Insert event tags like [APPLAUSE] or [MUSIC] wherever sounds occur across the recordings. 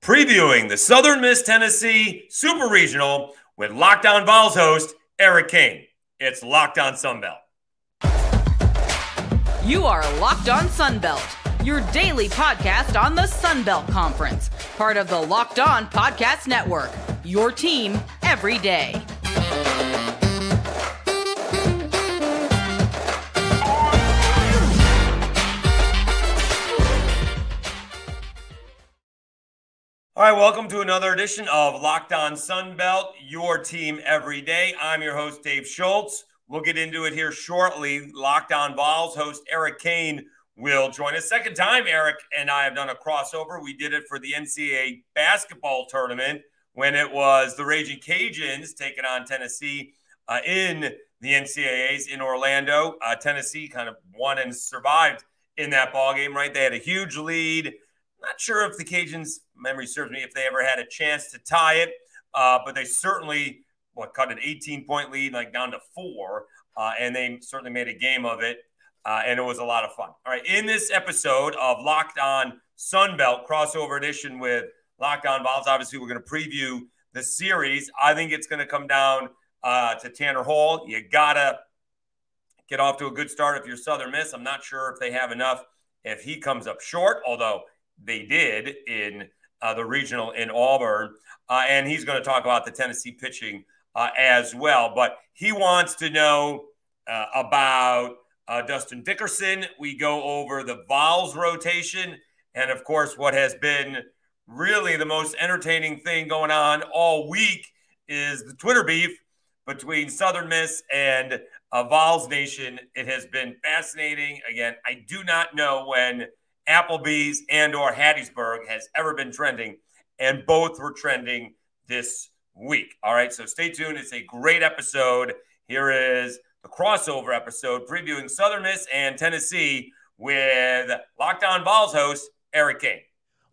previewing the Southern Miss Tennessee Super Regional with Locked On Vols host Eric Cain. It's Locked On Sunbelt. You are Locked On Sunbelt, your daily podcast on the Sunbelt Conference, part of the Locked On Podcast Network. Your team every day. All right, welcome to another edition of Locked On Sunbelt, your team every day. I'm your host, Dave Schultz. We'll get into it here shortly. Locked On Vols host Eric Cain will join us. Second time, Eric and I have done a crossover. We did it for the NCAA basketball tournament when it was the Raging Cajuns taking on Tennessee uh, in the NCAAs in Orlando. Uh, Tennessee kind of won and survived in that ball game, right? They had a huge lead. Not sure if the Cajuns, memory serves me, if they ever had a chance to tie it, uh, but they certainly what cut an 18 point lead like down to four, uh, and they certainly made a game of it, uh, and it was a lot of fun. All right, in this episode of Locked On Sunbelt crossover edition with Locked On Vols, obviously we're going to preview the series. I think it's going to come down uh, to Tanner Hall. You gotta get off to a good start if you're Southern Miss. I'm not sure if they have enough if he comes up short, although they did in uh, the regional in Auburn. Uh, and he's going to talk about the Tennessee pitching uh, as well. But he wants to know uh, about uh, Dustin Dickerson. We go over the Vols rotation. And of course, what has been really the most entertaining thing going on all week is the Twitter beef between Southern Miss and uh, Vols Nation. It has been fascinating. Again, I do not know when Applebee's and or Hattiesburg has ever been trending, and both were trending this week. All right, so stay tuned. It's a great episode. Here is the crossover episode previewing Southern Miss and Tennessee with Locked On Vols host Eric Cain.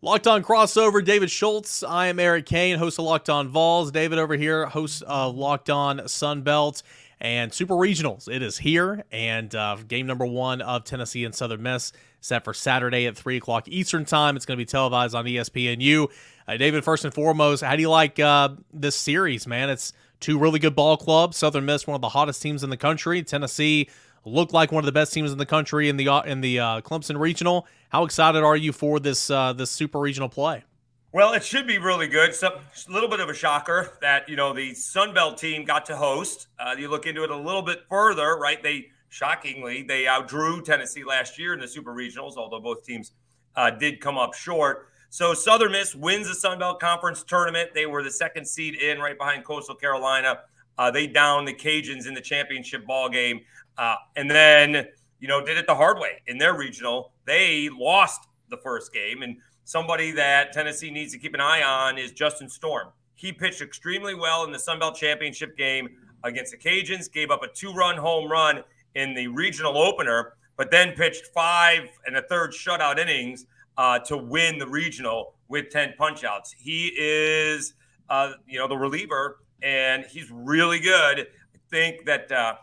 Locked On crossover, David Schultz. I am Eric Cain, host of Locked On Vols. David over here, host of uh, Locked On Sunbelt and Super Regionals. It is here, and uh, game number one of Tennessee and Southern Miss set for Saturday at 3 o'clock Eastern Time. It's going to be televised on ESPNU. Uh, David, first and foremost, how do you like uh, this series, man? It's two really good ball clubs. Southern Miss, one of the hottest teams in the country. Tennessee looked like one of the best teams in the country in the uh, in the uh, Clemson Regional. How excited are you for this uh, this Super Regional play? Well, it should be really good. So, a little bit of a shocker that you know the Sun Belt team got to host. Uh, you look into it a little bit further, right? They shockingly they outdrew Tennessee last year in the Super Regionals, although both teams uh, did come up short. So Southern Miss wins the Sun Belt Conference tournament. They were the second seed in, right behind Coastal Carolina. Uh, they downed the Cajuns in the championship ball game, uh, and then you know did it the hard way in their regional. They lost the first game and somebody that Tennessee needs to keep an eye on is Justin Storm. He pitched extremely well in the Sun Belt Championship game against the Cajuns, gave up a two run home run in the regional opener, but then pitched five and a third shutout innings uh, to win the regional with 10 punchouts. He is, uh, you know, the reliever, and he's really good. I think that uh,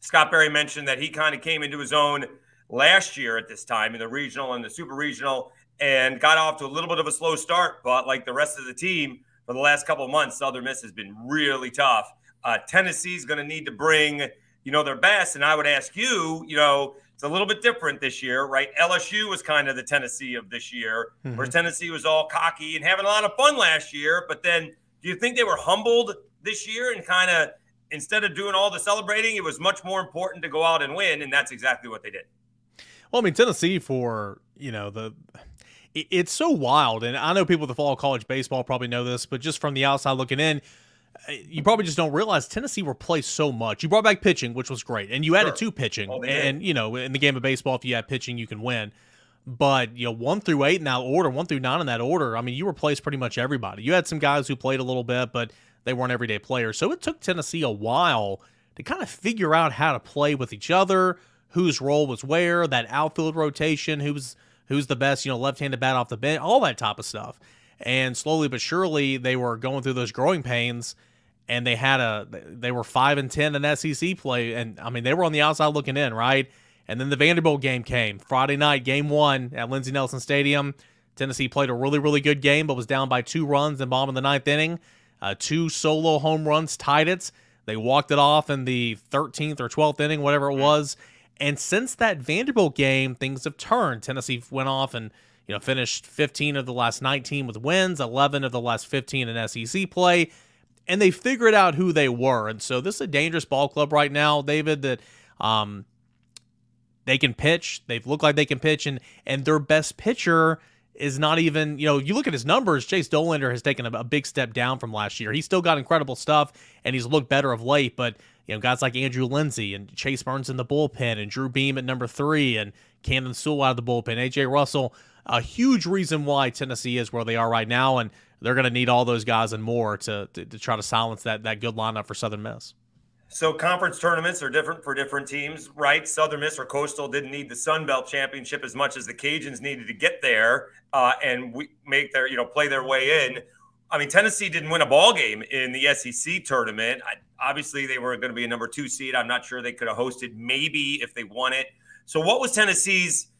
Scott Berry mentioned that he kind of came into his own last year at this time in the regional and the super regional and got off to a little bit of a slow start. But like the rest of the team for the last couple of months, Southern Miss has been really tough. Uh, Tennessee's going to need to bring, you know, their best. And I would ask you, you know, it's a little bit different this year, right? LSU was kind of the Tennessee of this year, mm-hmm. where Tennessee was all cocky and having a lot of fun last year. But then do you think they were humbled this year and kind of instead of doing all the celebrating, it was much more important to go out and win? And that's exactly what they did. Well, I mean, Tennessee for, you know, the it's so wild. And I know people that follow college baseball probably know this, but just from the outside looking in, uh, you probably just don't realize Tennessee replaced so much. You brought back pitching, which was great, and you added sure. two pitching. Oh, and you know, in the game of baseball, if you add pitching, you can win. But you know, one through eight in that order, one through nine in that order. I mean, you replaced pretty much everybody. You had some guys who played a little bit, but they weren't everyday players. So it took Tennessee a while to kind of figure out how to play with each other, whose role was where, that outfield rotation, who's who's the best, you know, left-handed bat off the bench, all that type of stuff. And slowly but surely, they were going through those growing pains, and they had a they were five and ten in SEC play, and I mean they were on the outside looking in, right? And then the Vanderbilt game came Friday night, game one at Lindsey Nelson Stadium. Tennessee played a really, really good game, but was down by two runs and bottom of the ninth inning. Uh, two solo home runs tied it. They walked it off in the 13th or 12th inning, whatever it was. And since that Vanderbilt game, things have turned. Tennessee went off and you know finished 15 of the last 19 with wins, 11 of the last 15 in SEC play, and they figured out who they were. And so this is a dangerous ball club right now, David. That um, they can pitch. They've looked like they can pitch, and and their best pitcher is not even, you know, you look at his numbers, Chase Dollander has taken a, a, big step down from last year. He's still got incredible stuff and he's looked better of late, but, you know, guys like Andrew Lindsey and Chase Burns in the bullpen and Drew Beam at number three and Camden Sewell out of the bullpen, AJ Russell, a huge reason why Tennessee is where they are right now. And they're going to need all those guys and more to, to, to try to silence that, that good lineup for Southern Miss. So conference tournaments are different for different teams, right? Southern Miss or Coastal didn't need the Sun Belt Championship as much as the Cajuns needed to get there uh, and we make their, you know, play their way in. I mean, Tennessee didn't win a ball game in the SEC tournament. I, obviously, they were going to be a number two seed. I'm not sure they could have hosted maybe if they won it. So, what was Tennessee's,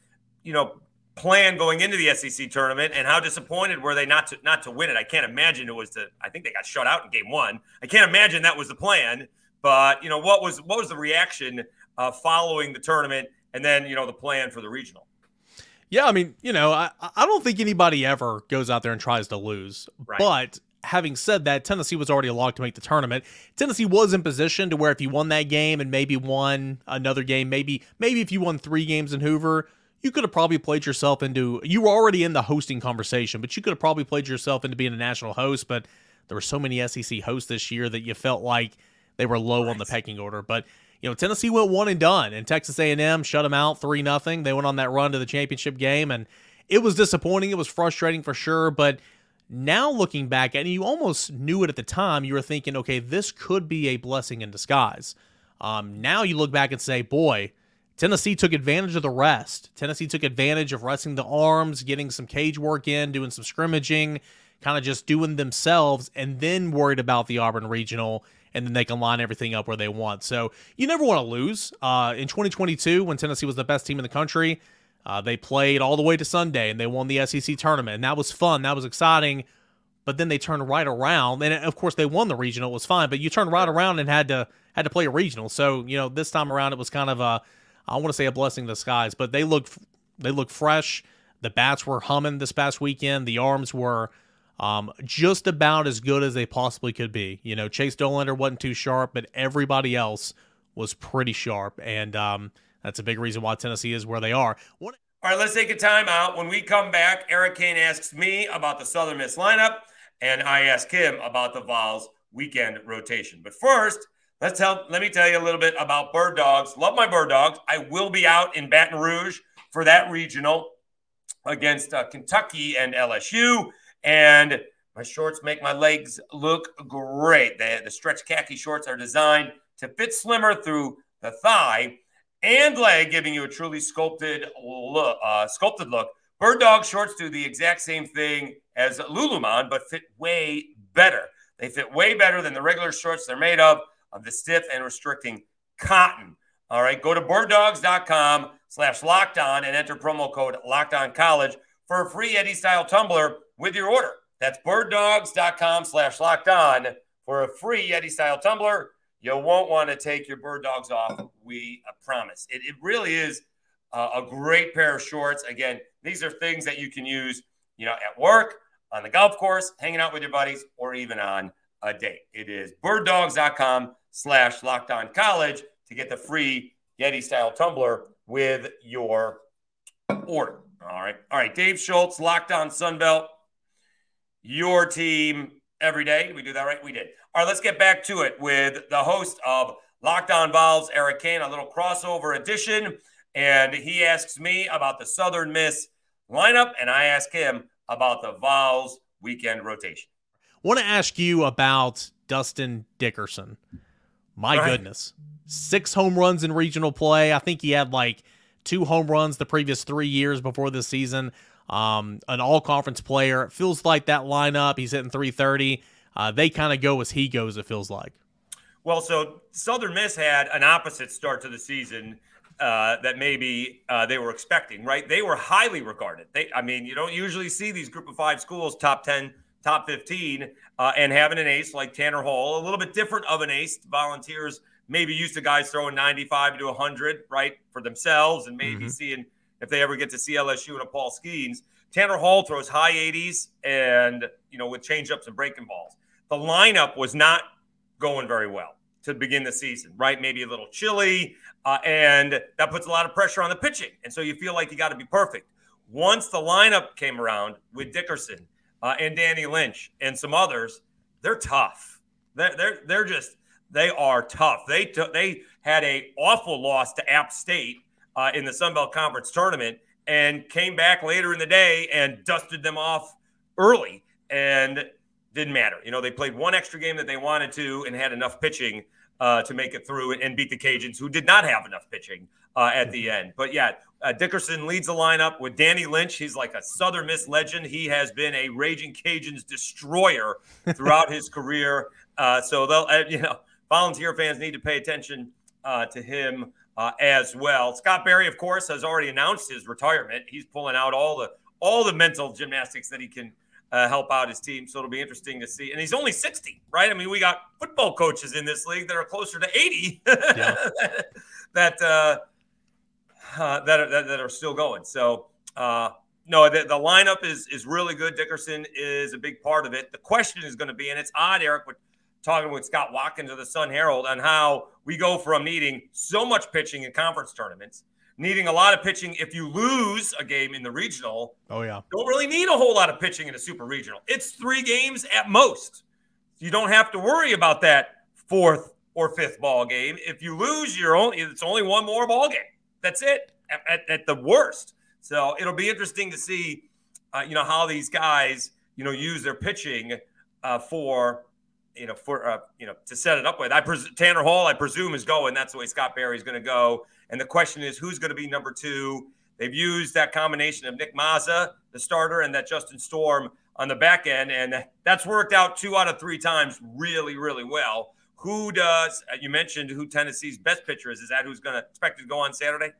you know, plan going into the SEC tournament, and how disappointed were they not to not to win it? I can't imagine it was to. I think they got shut out in game one. I can't imagine that was the plan. But you know, what was what was the reaction uh, following the tournament, and then you know the plan for the regional? Yeah, I mean, you know, I, I don't think anybody ever goes out there and tries to lose. Right. But having said that, Tennessee was already locked to make the tournament. Tennessee was in position to where if you won that game and maybe won another game, maybe maybe if you won three games in Hoover, you could have probably played yourself into you were already in the hosting conversation, but you could have probably played yourself into being a national host. But there were so many SEC hosts this year that you felt like they were low right. on the pecking order. But you know, Tennessee went one and done, and Texas A&M shut them out three nothing. They went on that run to the championship game, and it was disappointing. It was frustrating for sure, but now looking back, and you almost knew it at the time, you were thinking, okay, this could be a blessing in disguise. Um, now you look back and say, boy, Tennessee took advantage of the rest. Tennessee took advantage of resting the arms, getting some cage work in, doing some scrimmaging, kind of just doing themselves, and then worried about the Auburn Regional and then they can line everything up where they want. So you never want to lose. Uh, in 2022, when Tennessee was the best team in the country, uh, they played all the way to Sunday and they won the SEC tournament, and that was fun. That was exciting. But then they turned right around, and of course they won the regional. It was fine, but you turned right around and had to had to play a regional. So you know this time around it was kind of a I want to say a blessing in disguise. But they looked they looked fresh. The bats were humming this past weekend. The arms were um, just about as good as they possibly could be. You know, Chase Dollander wasn't too sharp, but everybody else was pretty sharp, and um, that's a big reason why Tennessee is where they are. All right, let's take a timeout. When we come back, Eric Cain asks me about the Southern Miss lineup, and I ask him about the Vols weekend rotation. But first, let's tell. Let me tell you a little bit about Bird Dogs. Love my Bird Dogs. I will be out in Baton Rouge for that regional against uh, Kentucky and LSU. And my shorts make my legs look great. The, the stretch khaki shorts are designed to fit slimmer through the thigh and leg, giving you a truly sculpted look. Uh, sculpted look. Bird Dog shorts do the exact same thing as Lululemon, but fit way better. They fit way better than the regular shorts they're made of, of the stiff and restricting cotton. All right, go to birddogs.com slash locked on and enter promo code locked on college for a free Yeti style tumbler with your order. That's birddogs.com slash locked on for a free Yeti style tumbler. You won't want to take your bird dogs off. We promise. It, it really is a great pair of shorts. Again, these are things that you can use, you know, at work, on the golf course, hanging out with your buddies, or even on a date. It is birddogs.com slash locked on college to get the free Yeti style tumbler with your order. All right. All right. Dave Schultz, locked on Sunbelt your team every day. Did we do that right? We did. All right, let's get back to it with the host of Locked On Vols, Eric Cain, a little crossover edition. And he asks me about the Southern Miss lineup, and I ask him about the Vols weekend rotation. Want to ask you about Dustin Dickerson. My right. goodness. Six home runs in regional play. I think he had like two home runs the previous three years before this season um, an all conference player. It feels like that lineup, he's hitting 330. Uh, they kind of go as he goes, it feels like. Well, so Southern Miss had an opposite start to the season uh, that maybe uh, they were expecting, right? They were highly regarded. They, I mean, you don't usually see these group of five schools top 10, top 15, uh, and having an ace like Tanner Hall, a little bit different of an ace. Volunteers maybe used to guys throwing 95 to 100, right, for themselves, and maybe mm-hmm. seeing if they ever get to see LSU and a Paul Skenes. Tanner Hall throws high 80s and, you know, with changeups and breaking balls. The lineup was not going very well to begin the season, right? Maybe a little chilly, uh, and that puts a lot of pressure on the pitching. And so you feel like you got to be perfect. Once the lineup came around with Dickerson uh, and Danny Lynch and some others, they're tough. They're they're, they're just they are tough. They t- they had a awful loss to App State uh, in the Sun Belt Conference tournament and came back later in the day and dusted them off early and didn't matter. You know, they played one extra game that they wanted to and had enough pitching uh, to make it through and beat the Cajuns, who did not have enough pitching uh, at the end. But yeah, uh, Dickerson leads the lineup with Danny Lynch. He's like a Southern Miss legend. He has been a Raging Cajuns destroyer [LAUGHS] throughout his career. Uh, so they'll, uh, you know, volunteer fans need to pay attention uh, to him as well. Scott Berry, of course, has already announced his retirement. He's pulling out all the all the mental gymnastics that he can uh, help out his team. So it'll be interesting to see. And he's only 60, right? I mean, we got football coaches in this league that are closer to 80 [LAUGHS] yeah. that, uh, uh, that, are, that, that, are still going. So, uh, no, the, the lineup is is really good. Dickerson is a big part of it. The question is going to be, and it's odd, Eric, talking with Scott Watkins of the Sun Herald on how we go from needing so much pitching in conference tournaments needing a lot of pitching. If you lose a game in the regional, oh yeah, don't really need a whole lot of pitching in a super regional. It's three games at most. You don't have to worry about that fourth or fifth ball game. If you lose, you're only it's only one more ball game. That's it at, at, at the worst. So it'll be interesting to see, uh, you know, how these guys, you know, use their pitching uh, for you know, for uh, you know, to set it up with. I pres- Tanner Hall, I presume, is going. That's the way Scott Berry is going to go. And the question is, who's going to be number two? They've used that combination of Nick Mazza, the starter, and that Justin Storm on the back end, and that's worked out two out of three times really, really well. Who does uh, you mentioned who Tennessee's best pitcher is? Is that who's going to expect to go on Saturday?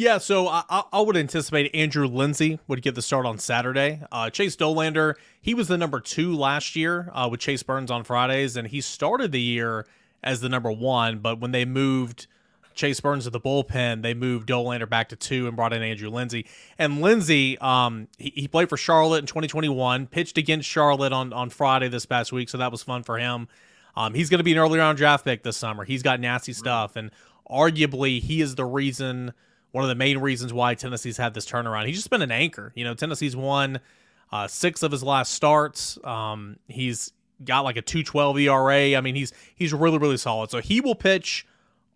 Yeah, so I, I, would anticipate Andrew Lindsey would get the start on Saturday. Uh, Chase Dollander, he was the number two last year uh, with Chase Burns on Fridays, and he started the year as the number one. But when they moved Chase Burns to the bullpen, they moved Dollander back to two and brought in Andrew Lindsey. And Lindsey, um, he, he played for Charlotte in 2021, pitched against Charlotte on, on Friday this past week, so that was fun for him. Um, he's going to be an early round draft pick this summer. He's got nasty stuff, and arguably he is the reason – one of the main reasons why Tennessee's had this turnaround. He's just been an anchor. You know, Tennessee's won uh, six of his last starts. Um, he's got like a 212 ERA. I mean, he's he's really really solid. So he will pitch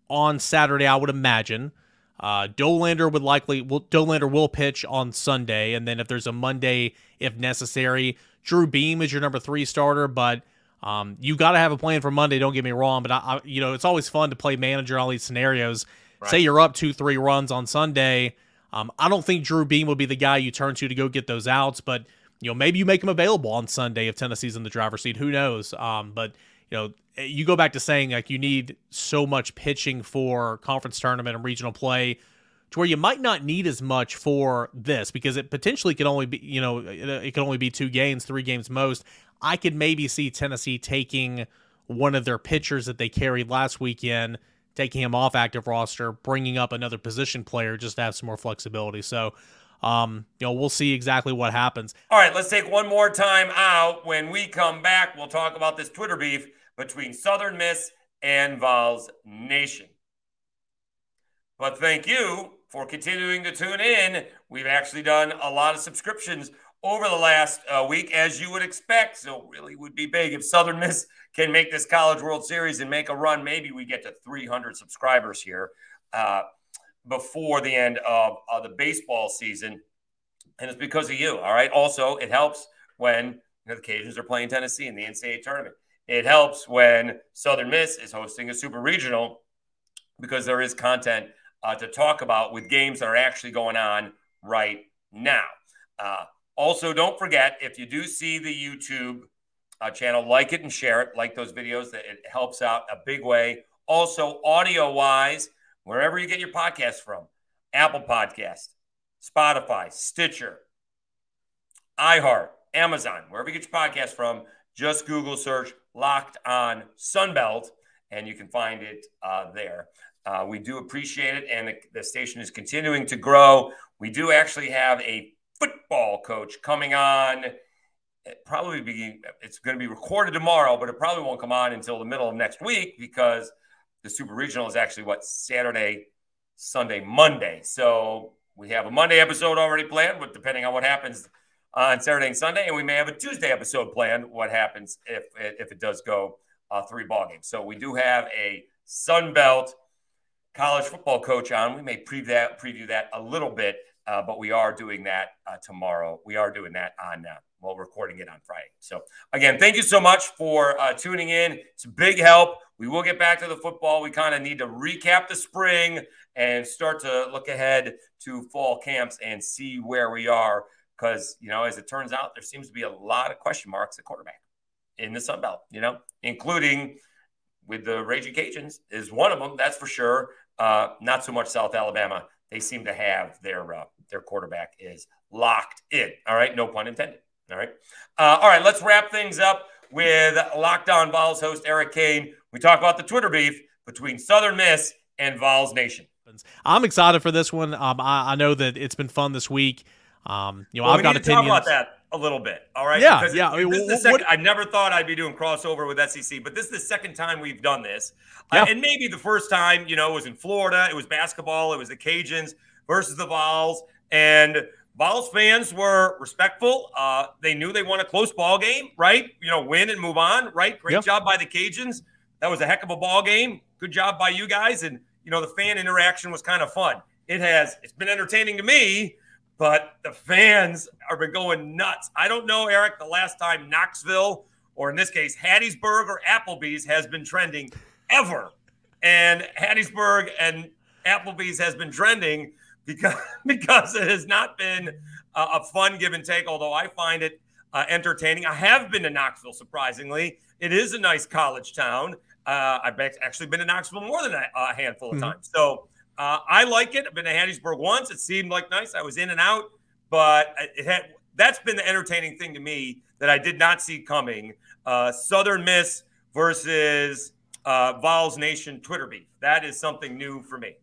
on Saturday, I would imagine. Uh, Dollander would likely will Dollander will pitch on Sunday, and then if there's a Monday, if necessary, Drew Beam is your number three starter, but. Um, you got to have a plan for Monday. Don't get me wrong, but I, I, you know it's always fun to play manager all these scenarios Right. Say you're up two, three runs on Sunday. Um, I don't think Drew Beam would be the guy you turn to to go get those outs, but you know maybe you make him available on Sunday if Tennessee's in the driver's seat. Who knows? Um, but you know you go back to saying like you need so much pitching for conference tournament and regional play to where you might not need as much for this because it potentially could only be you know it could only be two games, three games most. I could maybe see Tennessee taking one of their pitchers that they carried last weekend taking him off active roster, bringing up another position player just to have some more flexibility. So, um, you know, we'll see exactly what happens. All right, let's take one more time out. When we come back, we'll talk about this Twitter beef between Southern Miss and Vols Nation. But thank you for continuing to tune in. We've actually done a lot of subscriptions over the last uh, week, as you would expect. So, really would be big if Southern Miss can make this College World Series and make a run. Maybe we get to 300 subscribers here uh, before the end of, of the baseball season. And it's because of you. All right. Also, it helps when you know, the Cajuns are playing Tennessee in the NCAA tournament. It helps when Southern Miss is hosting a super regional because there is content uh, to talk about with games that are actually going on right now. Uh, also, don't forget if you do see the YouTube uh, channel. Like it and share it. Like those videos. That it helps out a big way. Also, audio wise, wherever you get your podcast from Apple Podcast, Spotify, Stitcher, iHeart, Amazon, wherever you get your podcast from, just Google search Locked on Sunbelt, and you can find it uh, there. Uh, we do appreciate it, and the, the station is continuing to grow. We do actually have a football coach coming on. It probably be it's going to be recorded tomorrow, but it probably won't come on until the middle of next week because the Super Regional is actually what Saturday, Sunday, Monday. So we have a Monday episode already planned, but depending on what happens on Saturday and Sunday, and we may have a Tuesday episode planned. What happens if if it does go uh, three ball games? So we do have a Sun Belt college football coach on. We may preview that preview that a little bit, uh, but we are doing that uh, tomorrow. We are doing that on uh, while recording it on Friday. So again, thank you so much for uh, tuning in. It's a big help. We will get back to the football. We kind of need to recap the spring and start to look ahead to fall camps and see where we are because you know, as it turns out, there seems to be a lot of question marks at quarterback in the Sun Belt. You know, including with the Raging Cajuns is one of them. That's for sure. Uh, not so much South Alabama. They seem to have their uh, their quarterback is locked in. All right, no pun intended. All right, uh, all right. Let's wrap things up with Locked On Vols host Eric Cain. We talk about the Twitter beef between Southern Miss and Vols Nation. I'm excited for this one. Um, I, I know that it's been fun this week. Um, you know, well, I've got opinions. About that a little bit. All right. Yeah, because yeah. It, this is the second, I never thought I'd be doing crossover with SEC, but this is the second time we've done this. Uh, yeah. Uh, and maybe the first time, you know, it was in Florida. It was basketball. It was the Cajuns versus the Vols, and Vols fans were respectful. Uh, they knew they won a close ball game, right? You know, win and move on, right? Great job by the Cajuns. That was a heck of a ball game. Good job by you guys, and you know the fan interaction was kind of fun. It has. It's been entertaining to me but the fans have been going nuts. I don't know, Eric, the last time Knoxville, or in this case, Hattiesburg or Applebee's has been trending ever. And Hattiesburg and Applebee's has been trending because, [LAUGHS] because it has not been a, a fun give and take, although I find it uh, entertaining. I have been to Knoxville, surprisingly. It is a nice college town. Uh, I've actually been to Knoxville more than a, a handful of mm-hmm. times. So uh, I like it. I've been to Hattiesburg once. It seemed like nice. I was in and out, but it had that's been the entertaining thing to me that I did not see coming. Uh, Southern Miss versus uh, Vols Nation Twitter beef. That is something new for me.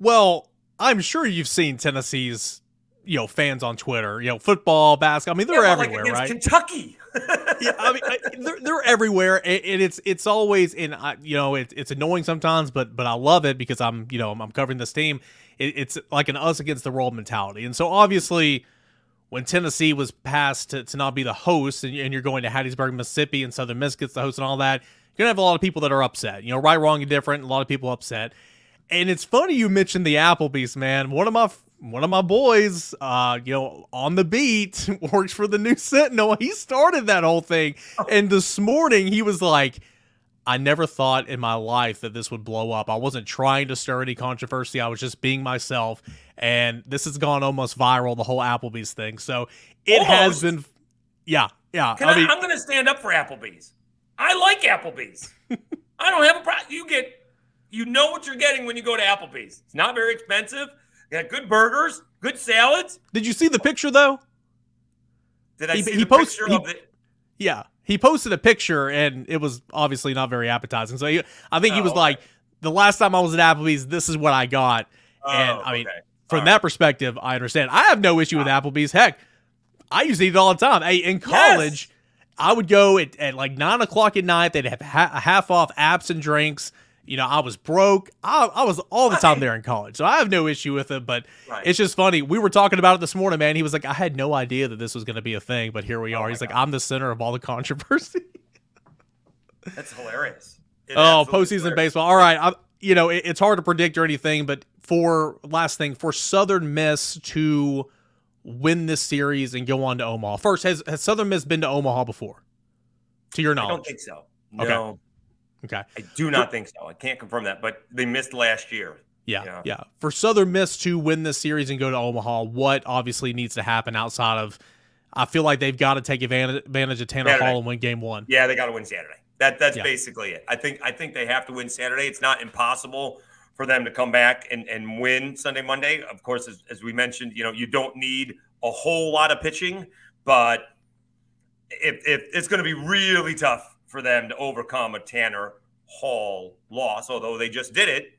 Well, I'm sure you've seen Tennessee's you know fans on Twitter. You know, football, basketball. I mean, they're yeah, everywhere, like right? Kentucky. [LAUGHS] yeah, I mean, I, they're, they're everywhere, and, it's it's always in you know it, it's annoying sometimes, but but I love it because I'm you know I'm, I'm covering this team. It, it's like an us against the world mentality, and so obviously when Tennessee was passed to, to not be the host, and, and you're going to Hattiesburg, Mississippi, and Southern Miss gets the host and all that, you're gonna have a lot of people that are upset. You know, right, wrong, and different. A lot of people upset. And it's funny you mentioned the Applebee's, man. One of my one of my boys, uh, you know, on the beat, [LAUGHS] works for the News Sentinel. He started that whole thing, oh. and this morning he was like, "I never thought in my life that this would blow up. I wasn't trying to stir any controversy. I was just being myself." And this has gone almost viral, the whole Applebee's thing. So it almost. has been, yeah, yeah. Can I, I'm going to stand up for Applebee's. I like Applebee's. [LAUGHS] I don't have a problem. You get, you know what you're getting when you go to Applebee's. It's not very expensive. They got good burgers, good salads. Did you see the picture though? Did I he, see he the posted, picture he, of it? Yeah, he posted a picture and it was obviously not very appetizing. So he, I think oh, he was oh, okay. like, "The last time I was at Applebee's, this is what I got." Oh, and I mean, okay. from all that right. perspective, I understand. I have no issue with ah. Applebee's. Heck, I used to eat it all the time. Hey, in college, yes. I would go at, at like nine o'clock at night. They'd have ha- half off apps and drinks. You know, I was broke. I, I was all the time there in college, so I have no issue with it. But right. it's just funny. We were talking about it this morning, man. He was like, "I had no idea that this was going to be a thing, but here we oh are." He's God. like, "I'm the center of all the controversy." [LAUGHS] That's hilarious. It oh, postseason hilarious. baseball. All right, I, you know, it, it's hard to predict or anything, but for last thing, for Southern Miss to win this series and go on to Omaha. First, has, has Southern Miss been to Omaha before? To your knowledge, I don't think so. No. Okay. Okay. I do not think so. I can't confirm that, but they missed last year. Yeah, yeah, yeah. For Southern Miss to win this series and go to Omaha, what obviously needs to happen outside of I feel like they've got to take advantage, advantage of Tanner Saturday. Hall and win game one. Yeah, they got to win Saturday. That that's yeah. basically it. I think I think they have to win Saturday. It's not impossible for them to come back and, and win Sunday, Monday. Of course, as, as we mentioned, you know, you don't need a whole lot of pitching, but if, if it's going to be really tough for them to overcome a Tanner Hall loss, although they just did it.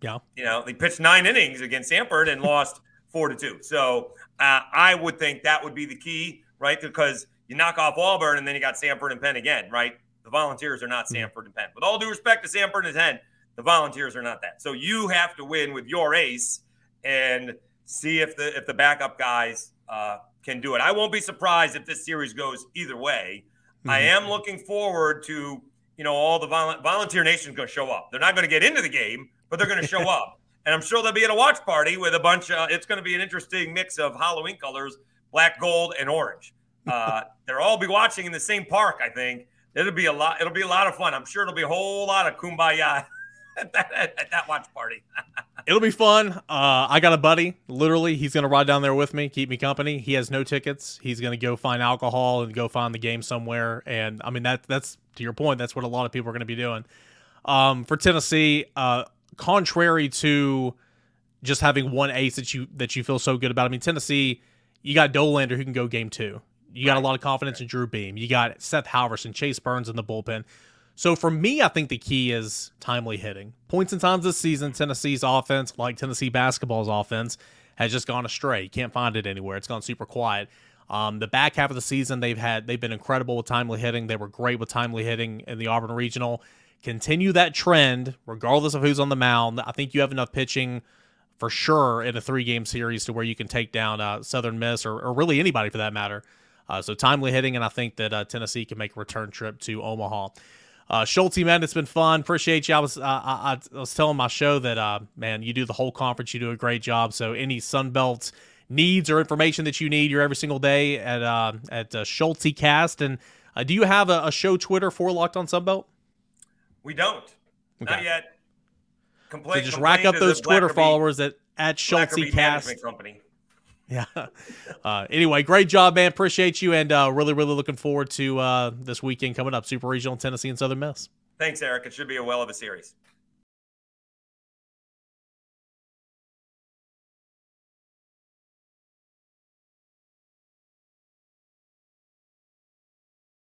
Yeah. You know, they pitched nine innings against Samford and lost [LAUGHS] four to two. So uh, I would think that would be the key, right? Because you knock off Auburn and then you got Samford and Penn again, right? The Volunteers are not mm-hmm. And Penn. With all due respect to Samford and Penn, the Volunteers are not that. So you have to win with your ace and see if the if the backup guys uh, can do it. I won't be surprised if this series goes either way. Mm-hmm. I am looking forward to you know all the vol- volunteer nation's going to show up. They're not going to get into the game, but they're going to show up, [LAUGHS] and I'm sure they'll be at a watch party with a bunch. Of, it's going to be an interesting mix of Halloween colors, black, gold, and orange. [LAUGHS] Uh, they'll all be watching in the same park. I think it'll be a lot. It'll be a lot of fun. I'm sure it'll be a whole lot of kumbaya [LAUGHS] at [LAUGHS] that, at that watch party. [LAUGHS] It'll be fun. Uh, I got a buddy. Literally, he's gonna ride down there with me, keep me company. He has no tickets. He's gonna go find alcohol and go find the game somewhere. And I mean that that's to your point. That's what a lot of people are gonna be doing. Um, for Tennessee, uh, contrary to just having one ace that you that you feel so good about. I mean, Tennessee, you got Dollander who can go game two. You got a lot of confidence in Drew Beam. You got Seth Halverson, Chase Burns in the bullpen. So for me, I think the key is timely hitting. Points and times this season, Tennessee's offense, like Tennessee basketball's offense, has just gone astray. You can't find it anywhere. It's gone super quiet. Um, the back half of the season, they've had they've been incredible with timely hitting. They were great with timely hitting in the Auburn Regional. Continue that trend, regardless of who's on the mound. I think you have enough pitching for sure in a three game series to where you can take down uh, Southern Miss or, or, really anybody for that matter. Uh, so timely hitting, and I think that uh, Tennessee can make a return trip to Omaha. Uh, Schulte, man, it's been fun. Appreciate you. I was uh, I, I, was telling my show that uh, man, you do the whole conference. You do a great job. So any Sunbelt needs or information that you need, you're every single day at uh, at uh, Schulte Cast. And uh, do you have a, a, show Twitter for Locked On Sunbelt? We don't. Okay. Not yet. Complain, so just rack up those Twitter followers at at Schulte Cast. Company. Yeah. Uh, anyway, great job, man. Appreciate you, and uh, really, really looking forward to uh, this weekend coming up. Super Regional Tennessee and Southern Miss. Thanks, Eric. It should be a well of a series.